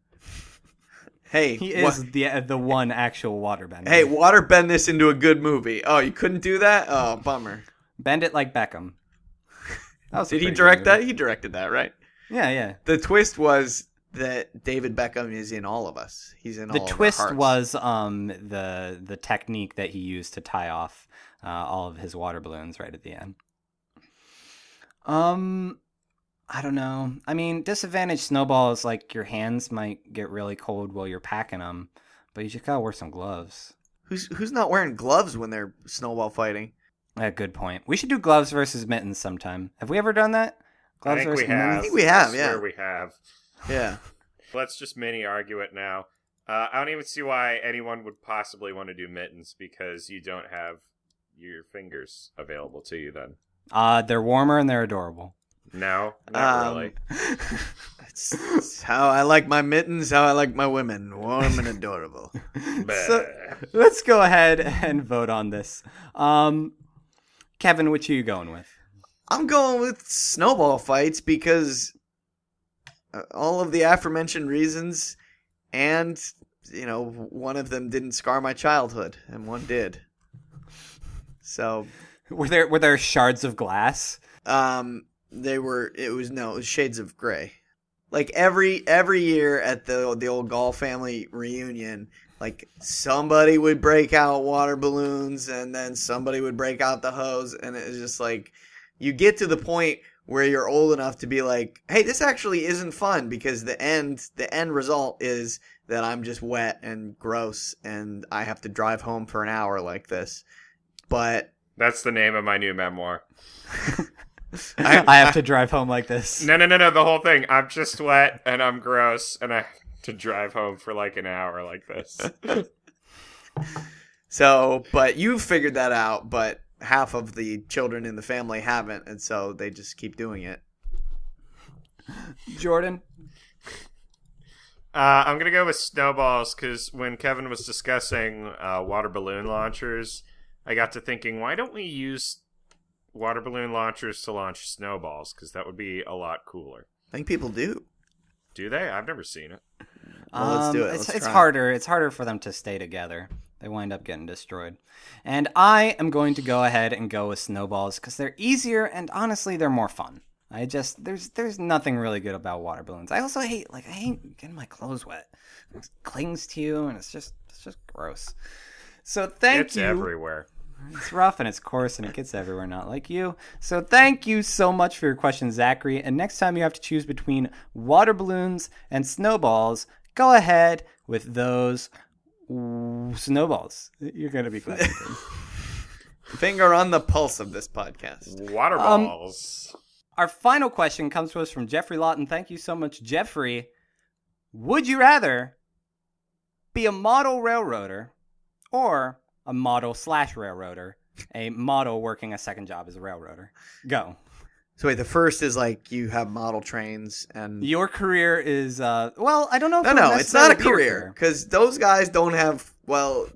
Hey, He is the the one actual water bender. Hey, water bend this into a good movie. Oh, you couldn't do that? Oh, bummer. bend it like Beckham. That Did he direct that? He directed that, right? Yeah, yeah. The twist was that David Beckham is in all of us. He's in the all twist was um the the technique that he used to tie off uh, all of his water balloons right at the end. Um, I don't know. I mean, disadvantage snowballs like your hands might get really cold while you're packing them, but you just gotta wear some gloves. Who's who's not wearing gloves when they're snowball fighting? A good point. We should do gloves versus mittens sometime. Have we ever done that? I Gloves think versus we have. I think we have, I swear yeah. we have. Yeah. Let's just mini argue it now. Uh, I don't even see why anyone would possibly want to do mittens because you don't have your fingers available to you. Then Uh, they're warmer and they're adorable. no, not Um, really. That's, that's how I like my mittens. How I like my women, warm and adorable. so let's go ahead and vote on this. Um, Kevin, which are you going with? I'm going with snowball fights because uh, all of the aforementioned reasons, and you know, one of them didn't scar my childhood, and one did. So, Were there were there shards of glass? um, they were. It was no, it was shades of gray. Like every every year at the the old Gall family reunion, like somebody would break out water balloons, and then somebody would break out the hose, and it was just like you get to the point where you're old enough to be like, hey, this actually isn't fun because the end the end result is that I'm just wet and gross, and I have to drive home for an hour like this. But That's the name of my new memoir. I- I, have to drive home like this. No, no, no, no. The whole thing. I'm just wet and I'm gross, and I have to drive home for like an hour like this. So, but you figured that out, but half of the children in the family haven't, and so they just keep doing it. Jordan, Uh, I'm gonna go with snowballs because when Kevin was discussing uh, water balloon launchers, I got to thinking, why don't we use water balloon launchers to launch snowballs? Because that would be a lot cooler. I think people do. Do they? I've never seen it. Well, let's do it. Um, It's, Let's it's try. harder. It's harder for them to stay together. They wind up getting destroyed. And I am going to go ahead and go with snowballs because they're easier and honestly they're more fun. I just there's there's nothing really good about water balloons. I also hate like I hate getting my clothes wet. It clings to you and it's just it's just gross. So thank it's you. It's everywhere. It's rough and it's coarse and it gets everywhere, not like you. So thank you so much for your question, Zachary. And next time you have to choose between water balloons and snowballs, go ahead with those snowballs. You're gonna be glad. Finger on the pulse of this podcast. Water Um. Our final question comes to us from Jeffrey Lawton. Thank you so much, Jeffrey. Would you rather be a model railroader or a model slash railroader? A model working a second job as a railroader. Go. So wait, the first is like you have model trains and Your career is uh well, I don't know. If no, it no, it's not a necessarily be your career because those guys don't have. Well,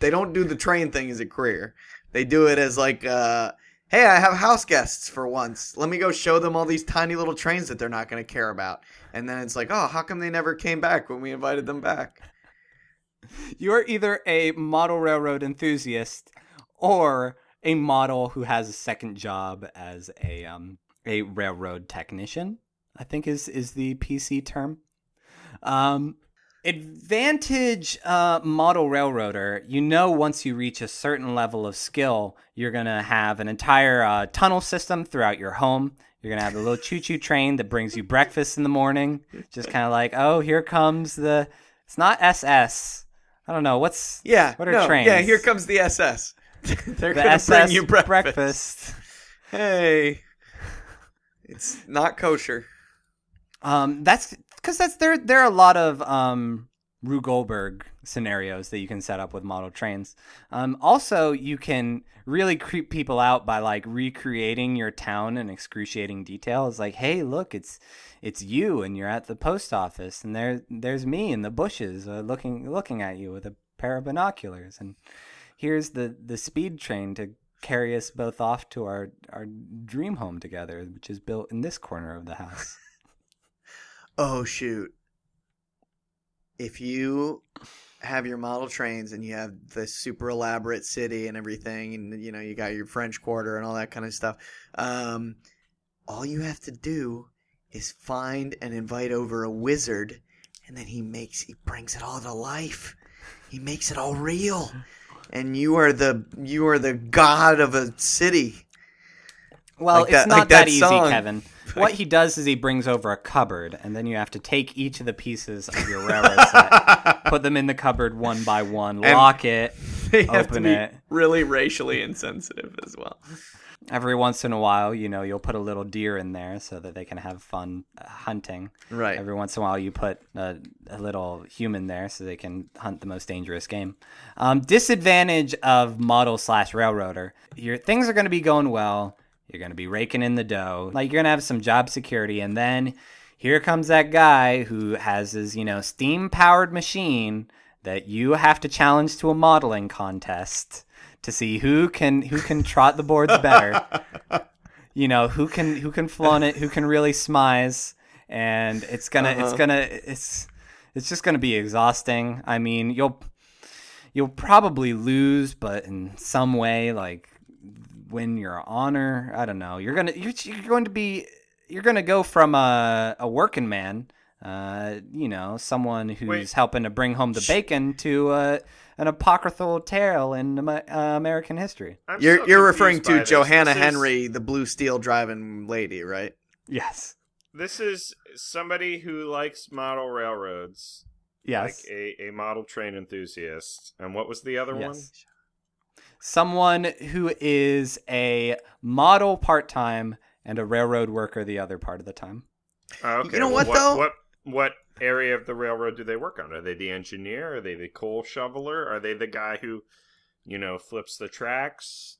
they don't do the train thing as a career. They do it as like, uh, hey, I have house guests for once. Let me go show them all these tiny little trains that they're not going to care about. And then it's like, oh, how come they never came back when we invited them back? You're either a model railroad enthusiast or a model who has a second job as a um a railroad technician. I think is is the PC term. Um advantage uh, model railroader you know once you reach a certain level of skill you're going to have an entire uh, tunnel system throughout your home you're going to have a little choo-choo train that brings you breakfast in the morning just kind of like oh here comes the it's not ss i don't know what's Yeah, What are no, trains? Yeah, here comes the SS. they're the to ss bring you breakfast. breakfast Hey, it's not kosher. Um, that's because that's there. There are a lot of um Rube Goldberg scenarios that you can set up with model trains. Um, also, you can really creep people out by like recreating your town in excruciating detail. It's like, hey, look, it's it's you, and you're at the post office, and there there's me in the bushes uh, looking looking at you with a pair of binoculars, and here's the the speed train to carry us both off to our our dream home together, which is built in this corner of the house. Oh shoot! If you have your model trains and you have the super elaborate city and everything, and you know you got your French Quarter and all that kind of stuff, um, all you have to do is find and invite over a wizard, and then he makes he brings it all to life. He makes it all real, and you are the you are the god of a city. Well, Like it's that- not like that, that easy, song. Kevin. What he does is he brings over a cupboard, and then you have to take each of the pieces of your railroad set, put them in the cupboard one by one, And- lock it, have to Open it. really racially insensitive as well. Every once in a while, you know, you'll put a little deer in there so that they can have fun uh, hunting. Right. Every once in a while, you put a, a little human there so they can hunt the most dangerous game. Um, disadvantage of model slash railroader: your things are going to be going well. You're going to be raking in the dough. Like you're going to have some job security, and then here comes that guy who has his, you know, steam powered machine that you have to challenge to a modeling contest to see who can who can trot the boards better. you know, who can who can flaunt it, who can really smize, and it's gonna it's Uh-huh. gonna it's it's just gonna be exhausting. I mean, you'll you'll probably lose, but in some way, like win your honor. I don't know. You're gonna you're, you're going to be you're gonna go from a a working man, uh, you know, someone who's Wait. helping to bring home the bacon to uh, an apocryphal tale in uh, American history. I'm You're so you're referring to this. Johanna This is- Henry, the blue steel driving lady, right? Yes. This is somebody who likes model railroads, Yes. like a, a model train enthusiast. And what was the other one? Someone who is a model part time and a railroad worker the other part of the time. Oh, okay. You know well, what, though? What what area of the railroad do they work on? Are they the engineer? Are they the coal shoveler? Are they the guy who, you know, flips the tracks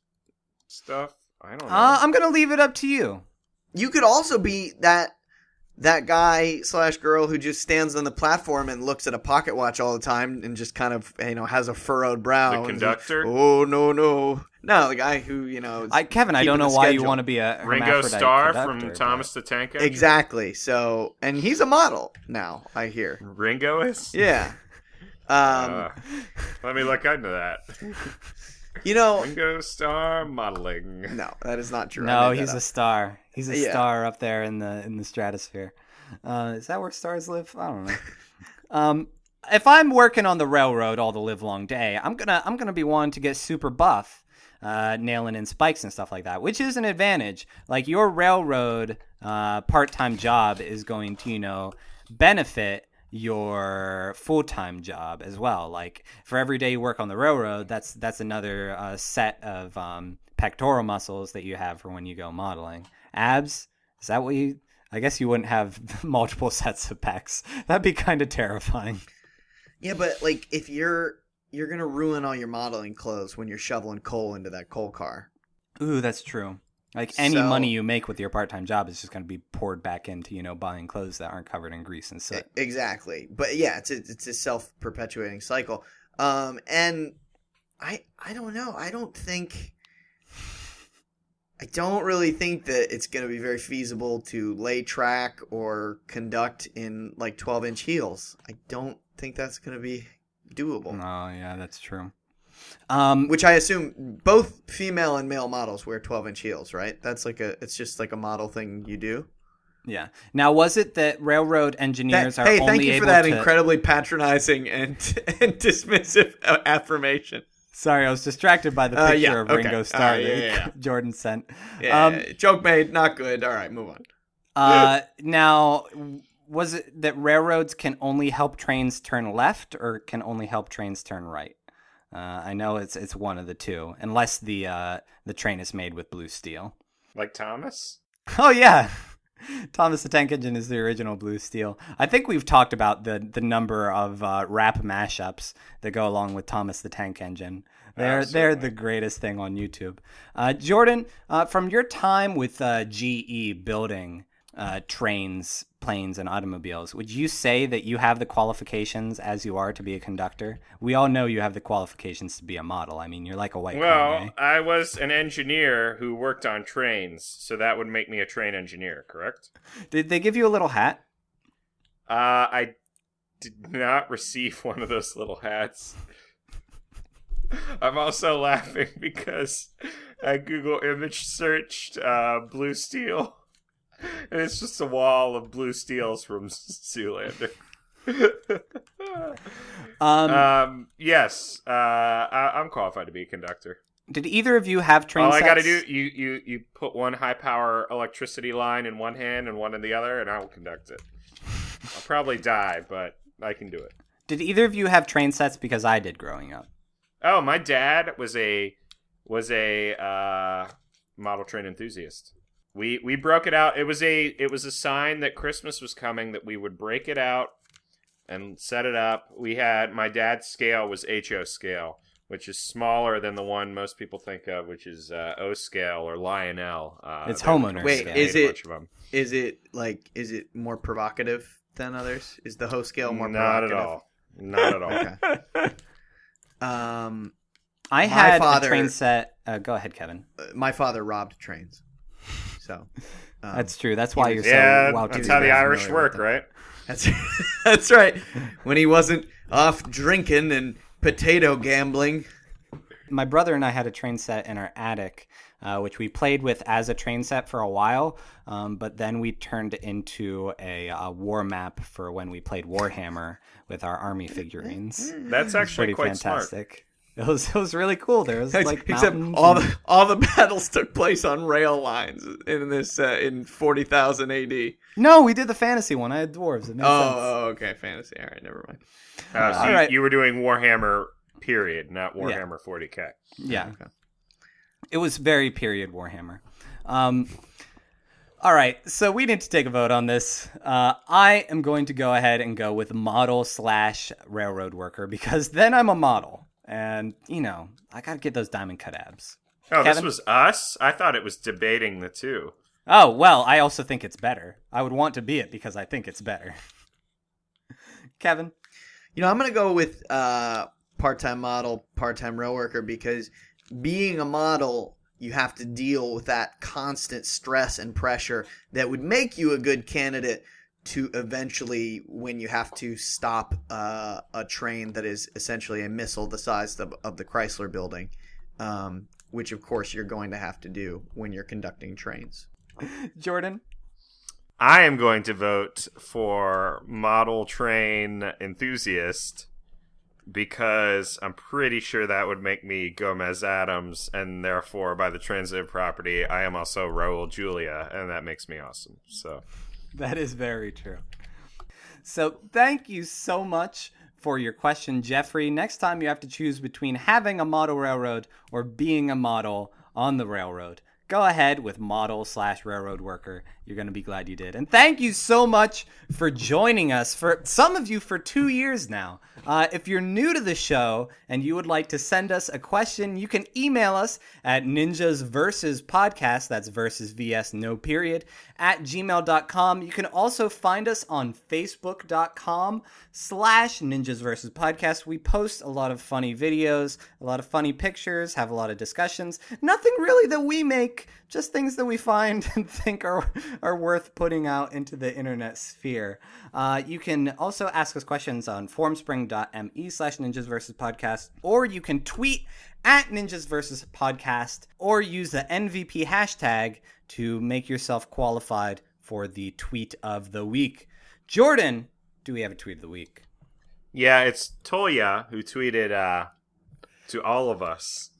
stuff? I don't know. Uh, I'm going to leave it up to you. You could also be that that guy slash girl who just stands on the platform and looks at a pocket watch all the time and just kind of you know has a furrowed brow. The and says, conductor? oh no no no the guy who you know. I, Kevin, I don't know a why you want to be a Ringo hermaphrodite Starr conductor, from but- Thomas the Tank Engine? Exactly. So and he's a model now. I hear. Ringo is? Yeah. Um, Uh, let me look into that. you know, Ringo Starr modeling. no, that is not true. No, he's a star. He's a Yeah. star up there in the in the stratosphere. Uh, is that where stars live? I don't know. um, if I'm working on the railroad all the live long day, I'm gonna I'm gonna be wanting to get super buff, uh, nailing in spikes and stuff like that, which is an advantage. Like your railroad uh, part time job is going to you know benefit your full time job as well. Like for every day you work on the railroad, that's that's another uh, set of um, pectoral muscles that you have for when you go modeling. Abs is that what you? I guess you wouldn't have multiple sets of pecs. That'd be kind of terrifying. Yeah, but like if you're you're gonna ruin all your modeling clothes when you're shoveling coal into that coal car. Ooh, that's true. Like any So- money you make with your part-time job is just going to be poured back into you know buying clothes that aren't covered in grease and soot. Exactly. But yeah, it's a, it's a self perpetuating cycle. Um, and I I don't know. I don't think. I don't really think that it's going to be very feasible to lay track or conduct in like 12 inch heels. I don't think that's going to be doable. Oh yeah, that's true. Um, Which I assume both female and male models wear 12 inch heels, right? That's like a, it's just like a model thing you do. yeah. Now, was it that railroad engineers That- are hey, only thank you for that to? incredibly patronizing and, and dismissive uh, affirmation. Sorry, I was distracted by the Uh, picture yeah, of. Ringo All Starr right, yeah, that yeah. Jordan sent. Yeah, Um, joke made, not good. All right, move on. Uh, now, was it that railroads can only help trains turn left, or can only help trains turn right? Uh, I know it's it's one of the two, unless the uh, the train is made with blue steel. Like Thomas? Oh yeah, Thomas the Tank Engine is the original blue steel. I think we've talked about the the number of uh, rap mashups that go along with Thomas the Tank Engine. They're they're the greatest thing on YouTube. Uh, Jordan, uh, from your time with uh, GE building uh, trains, planes, and automobiles, would you say that you have the qualifications as you are to be a conductor? We all know you have the qualifications to be a model. I mean, you're like a white Well, Kanye. I was an engineer who worked on trains, so that would make me a train engineer, correct? Did they give you a little hat? Uh, I did not receive one of those little hats. I'm also laughing because I Google image searched uh, blue steel, and it's just a wall of blue steels from Zoolander. Um, um, yes, uh, I- I'm qualified to be a conductor. did either of you have train All I got to do you you you put one high power electricity line in one hand and one in the other, and I will conduct it. I'll probably die, but I can do it. Did either of you have train sets? Because I did growing up. Oh, my dad was a was a uh, model train enthusiast. We we broke it out. It was a it was a sign that Christmas was coming that we would break it out and set it up. We had my dad's scale was HO scale, which is smaller than the one most people think of, which is uh, O scale or Lionel. Uh, It's they're- homeowner Wait, scale. is made a it- bunch of 'em. Is it like is it more provocative than others? Is the Ho scale more Not at all. Not at all. Okay. Um, I My had father- a train set. Uh, go ahead, Kevin. uh, my father robbed trains, so um, That's true. That's why you're yeah, so well that's how the Irish work, right? That's that's right. When he wasn't off drinking and potato gambling. my brother and I had a train set in our attic, uh, which we played with as a train set for a while. Um, but then we turned into a, uh war map for when we played Warhammer with our army figurines. That's actually Pretty quite smart. It was it was really cool. There was like Except all and- the all the battles took place on rail lines in this uh, in forty thousand AD. no, we did the fantasy one. I had dwarves. It made sense. Oh, okay, fantasy. All right, never mind. Uh, so All you, right. you were doing Warhammer period, not Warhammer 40k. Yeah. Okay. It was very period Warhammer. Um, all right, so we need to take a vote on this. Uh, I am going to go ahead and go with model slash railroad worker because then I'm a model, and you know I got to get those diamond cut abs. Oh, this was us? I thought it was debating the two. Oh well, I also think it's better. I would want to be it because I think it's better. Kevin, You know, I'm gonna go with uh, part-time model, part-time rail worker because being a model, you have to deal with that constant stress and pressure that would make you a good candidate to eventually, when you have to stop uh, a train that is essentially a missile the size of, of the Chrysler Building, um, which of course you're going to have to do when you're conducting trains. Jordan, I am going to vote for model train enthusiast because I'm pretty sure that would make me Gomez Addams, and therefore, by the transitive property, I am also Raul Julia, and that makes me awesome. So, That is very true. So, thank you so much for your question, Jeffrey. Next time you have to choose between having a model railroad or being a model on the railroad, go ahead with model slash railroad worker. You're going to be glad you did. And thank you so much for joining us for some of you for two years now. Uh, if you're new to the show and you would like to send us a question, you can email us at ninjas versus podcast. That's versus vs no period at gmail.com. You can also find us on facebook.com slash ninjas versus podcast. We post a lot of funny videos, a lot of funny pictures, have a lot of discussions. Nothing really that we make, just things that we find and think are, are worth putting out into the internet sphere. Uh, you can also ask us questions on formspring.me slash ninjas versus podcast, or you can tweet at ninjas versus podcast, or use the NVP hashtag to make yourself qualified for the tweet of the week. Jordan, do we have a tweet of the week? yeah, it's Toya who tweeted uh, to all of us.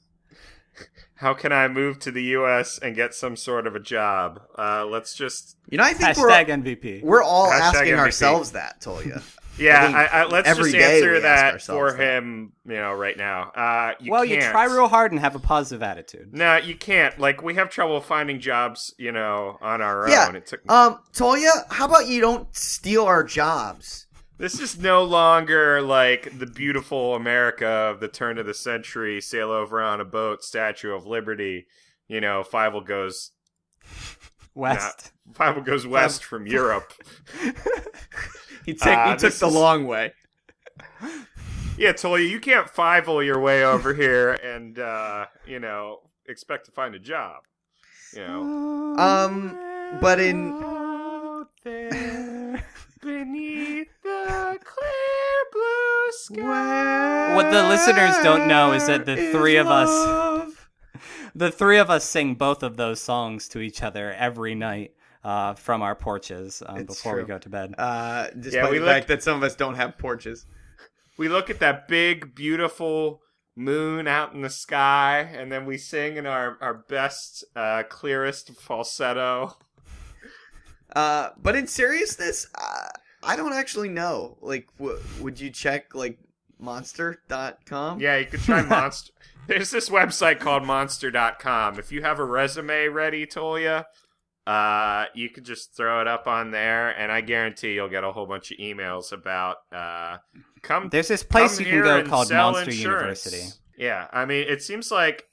How can I move to the U.S. and get some sort of a job? Uh, let's just You know, I think we're MVP. we're all Hashtag asking MVP. ourselves that, Toya. Yeah, I I, I, let's every just answer we ask that ourselves for that. him. You know, right now. Uh, you well, can't. you try real hard and have a positive attitude. No, you can't. Like we have trouble finding jobs. You know, on our Yeah. own. It took. Um, Toya, how about you don't steal our jobs? This is no longer like the beautiful America of the turn of the century. Sail over on a boat, Statue of Liberty. You know, Fievel goes. West. Fievel goes west from Europe. He, take, Uh, he took the is- long way. Yeah, Toya, you can't Fievel your way over here and uh, you know expect to find a job. You know. Um, but in Out there beneath the clear blue sky. What the listeners don't know is that the Where three is of us- The three of us sing both of those songs to each other every night uh, from our porches um, It's before we go to bed. Uh, despite Yeah, we the look- fact that some of us don't have porches. We look at that big, beautiful moon out in the sky, and then we sing in our our best, uh, clearest falsetto. Uh, but in seriousness, uh, I don't actually know. Like, w- would you check like monster.com. Yeah, you could try Monster. There's this website called Monster.com. If you have a resume ready, Tolia, uh, you could just throw it up on there, and I guarantee you'll get a whole bunch of emails about uh, come. There's this place you can go called Monster insurance. University. Yeah, I mean, it seems like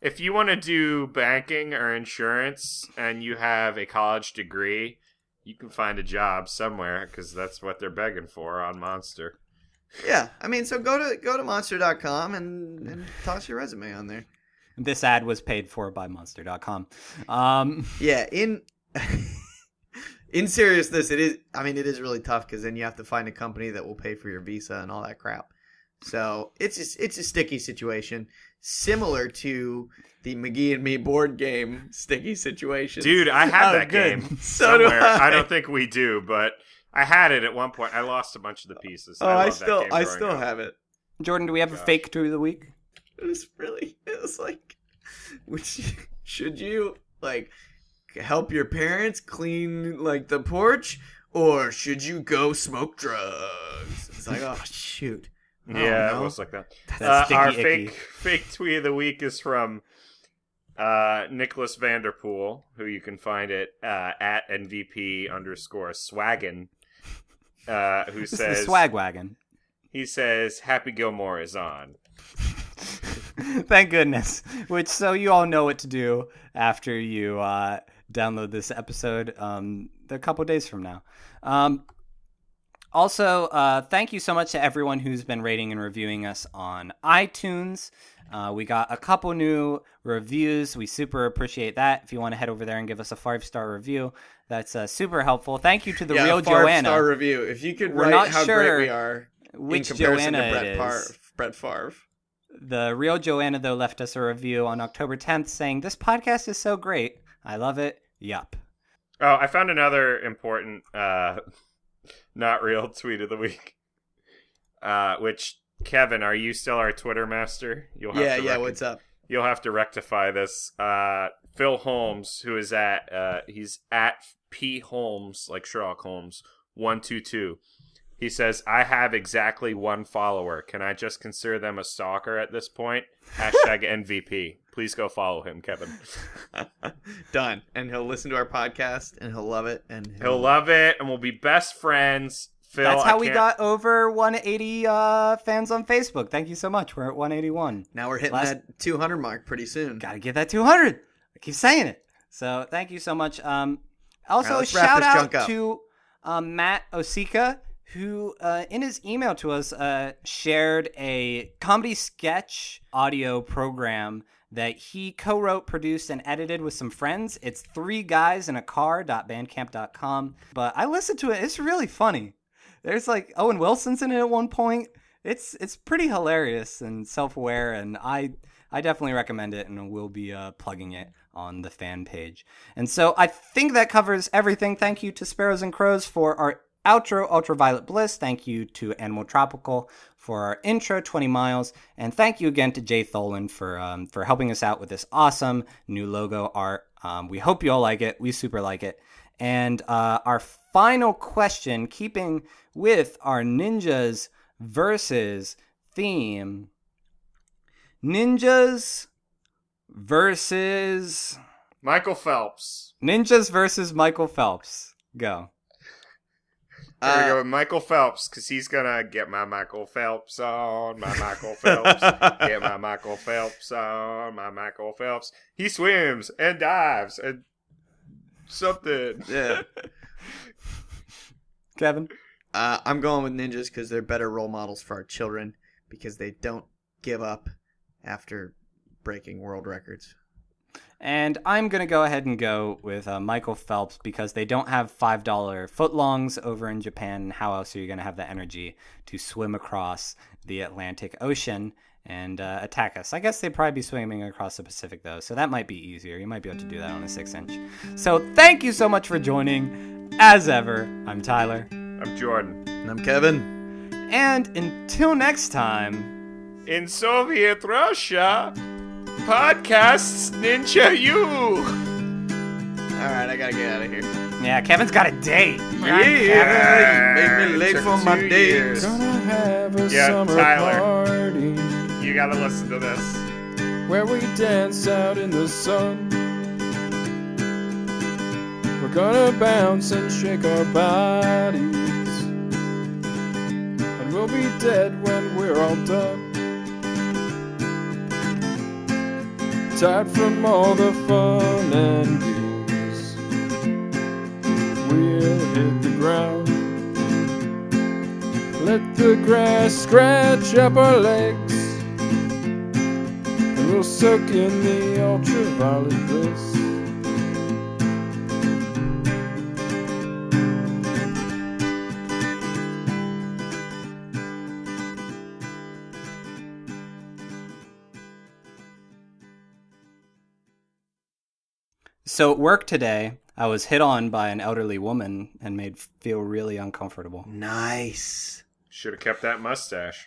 if you want to do banking or insurance and you have a college degree, you can find a job somewhere because that's what they're begging for on Monster. Yeah, I mean, so go to go to monster.com and, and toss your resume on there. This ad was paid for by Monster.com. Um, Yeah, in in seriousness, it is. I mean, it is really tough because then you have to find a company that will pay for your visa and all that crap. So it's just, it's a sticky situation, similar to the McGee and Me board game sticky situation. Dude, I have Oh, that good. game So do somewhere. I. I. don't think we do, but I had it at one point. I lost a bunch of the pieces. oh, I, love that still I still up. have it. Jordan, do we have a fake tweet of the week? It was really. It was like, which should you like help your parents clean like the porch, or should you go smoke drugs? It's like, oh shoot. Yeah, no. it was like that. That's Uh, sticky our icky. fake fake tweet of the week is from uh, Nicholas Vanderpool, who you can find it uh, at NVP underscore swaggin. Uh, who This says swag wagon. he says Happy Gilmore is on. Thank goodness. Which so you all know what to do after you uh, download this episode um, a couple days from now. Um, also, uh, thank you so much to everyone who's been rating and reviewing us on iTunes. Uh, we got a couple new reviews. We super appreciate that. If you want to head over there and give us a five star review, that's uh, super helpful. Thank you to the yeah, real five Joanna. star review. If you could We're write not how sure great we are which in comparison Joanna to Brett, it Favre, is. Brett Favre. The real Joanna, though, left us a review on October 10th saying, This podcast is so great. I love it. Yup. Oh, I found another important, uh, not real tweet of the week. Uh, which Kevin, are you still our Twitter master? You'll have Yeah, to yeah. rec- What's up? You'll have to rectify this. Uh, Phil Holmes, who is at, uh, he's at P Holmes, like Sherlock Holmes, one two two. He says, "I have exactly one follower. Can I just consider them a stalker at this point?" Hashtag MVP. Please go follow him, Kevin. Done. And he'll listen to our podcast and he'll love it. And he'll, He'll love it, and we'll be best friends. Phil, That's how we got over 180 uh, fans on Facebook. Thank you so much. We're at 181. Now we're hitting Last- that 200 mark pretty soon. Got to get that 200. I keep saying it. So thank you so much. Um, also, All right, shout out to um, Matt Osika, who uh, in his email to us uh, shared a comedy sketch audio program that he co-wrote, produced, and edited with some friends. It's three guys in a car.bandcamp.com. But I listened to it. It's really funny. There's like Owen Wilson's in it at one point. It's it's pretty hilarious and self-aware, and I I definitely recommend it, and we'll be uh, plugging it on the fan page. And so I think that covers everything. Thank you to Sparrows and Crows for our outro, Ultraviolet Bliss. Thank you to Animal Tropical for our intro, 20 Miles. And thank you again to Jay Tholen for, um, for helping us out with this awesome new logo art. Um, we hope you all like it. We super like it. And uh, our final question, keeping with our ninjas versus theme ninjas versus Michael Phelps. ninjas versus Michael Phelps. Go. Here we Uh, go with Michael Phelps, because he's gonna get my Michael Phelps on, my Michael Phelps. get my Michael Phelps on, my Michael Phelps. He swims and dives and something. yeah. Kevin. Uh, I'm going with ninjas because they're better role models for our children because they don't give up after breaking world records. And I'm going to go ahead and go with uh, Michael Phelps because they don't have $5 footlongs over in Japan. How else are you going to have the energy to swim across the Atlantic Ocean and uh, attack us? I guess they'd probably be swimming across the Pacific, though, so that might be easier. You might be able to do that on a 6 inch. So thank you so much for joining. As ever, I'm Tyler. I'm Jordan. And I'm Kevin. And until next time. In Soviet Russia, podcasts Ninja You. All right, I gotta get out of here. Yeah, Kevin's got a date. Yeah, you make me late for my two days. years. Gonna have a Yeah, Tyler. party You gotta listen to this. where we dance out in the sun. We're gonna bounce and shake our bodies, and we'll be dead when we're all done. Tired from all the fun and games, we'll hit the ground. Let the grass scratch up our legs. And we'll soak in the ultraviolet bliss. So at work today, I was hit on by an elderly woman and made feel really uncomfortable. Nice. Should have kept that mustache.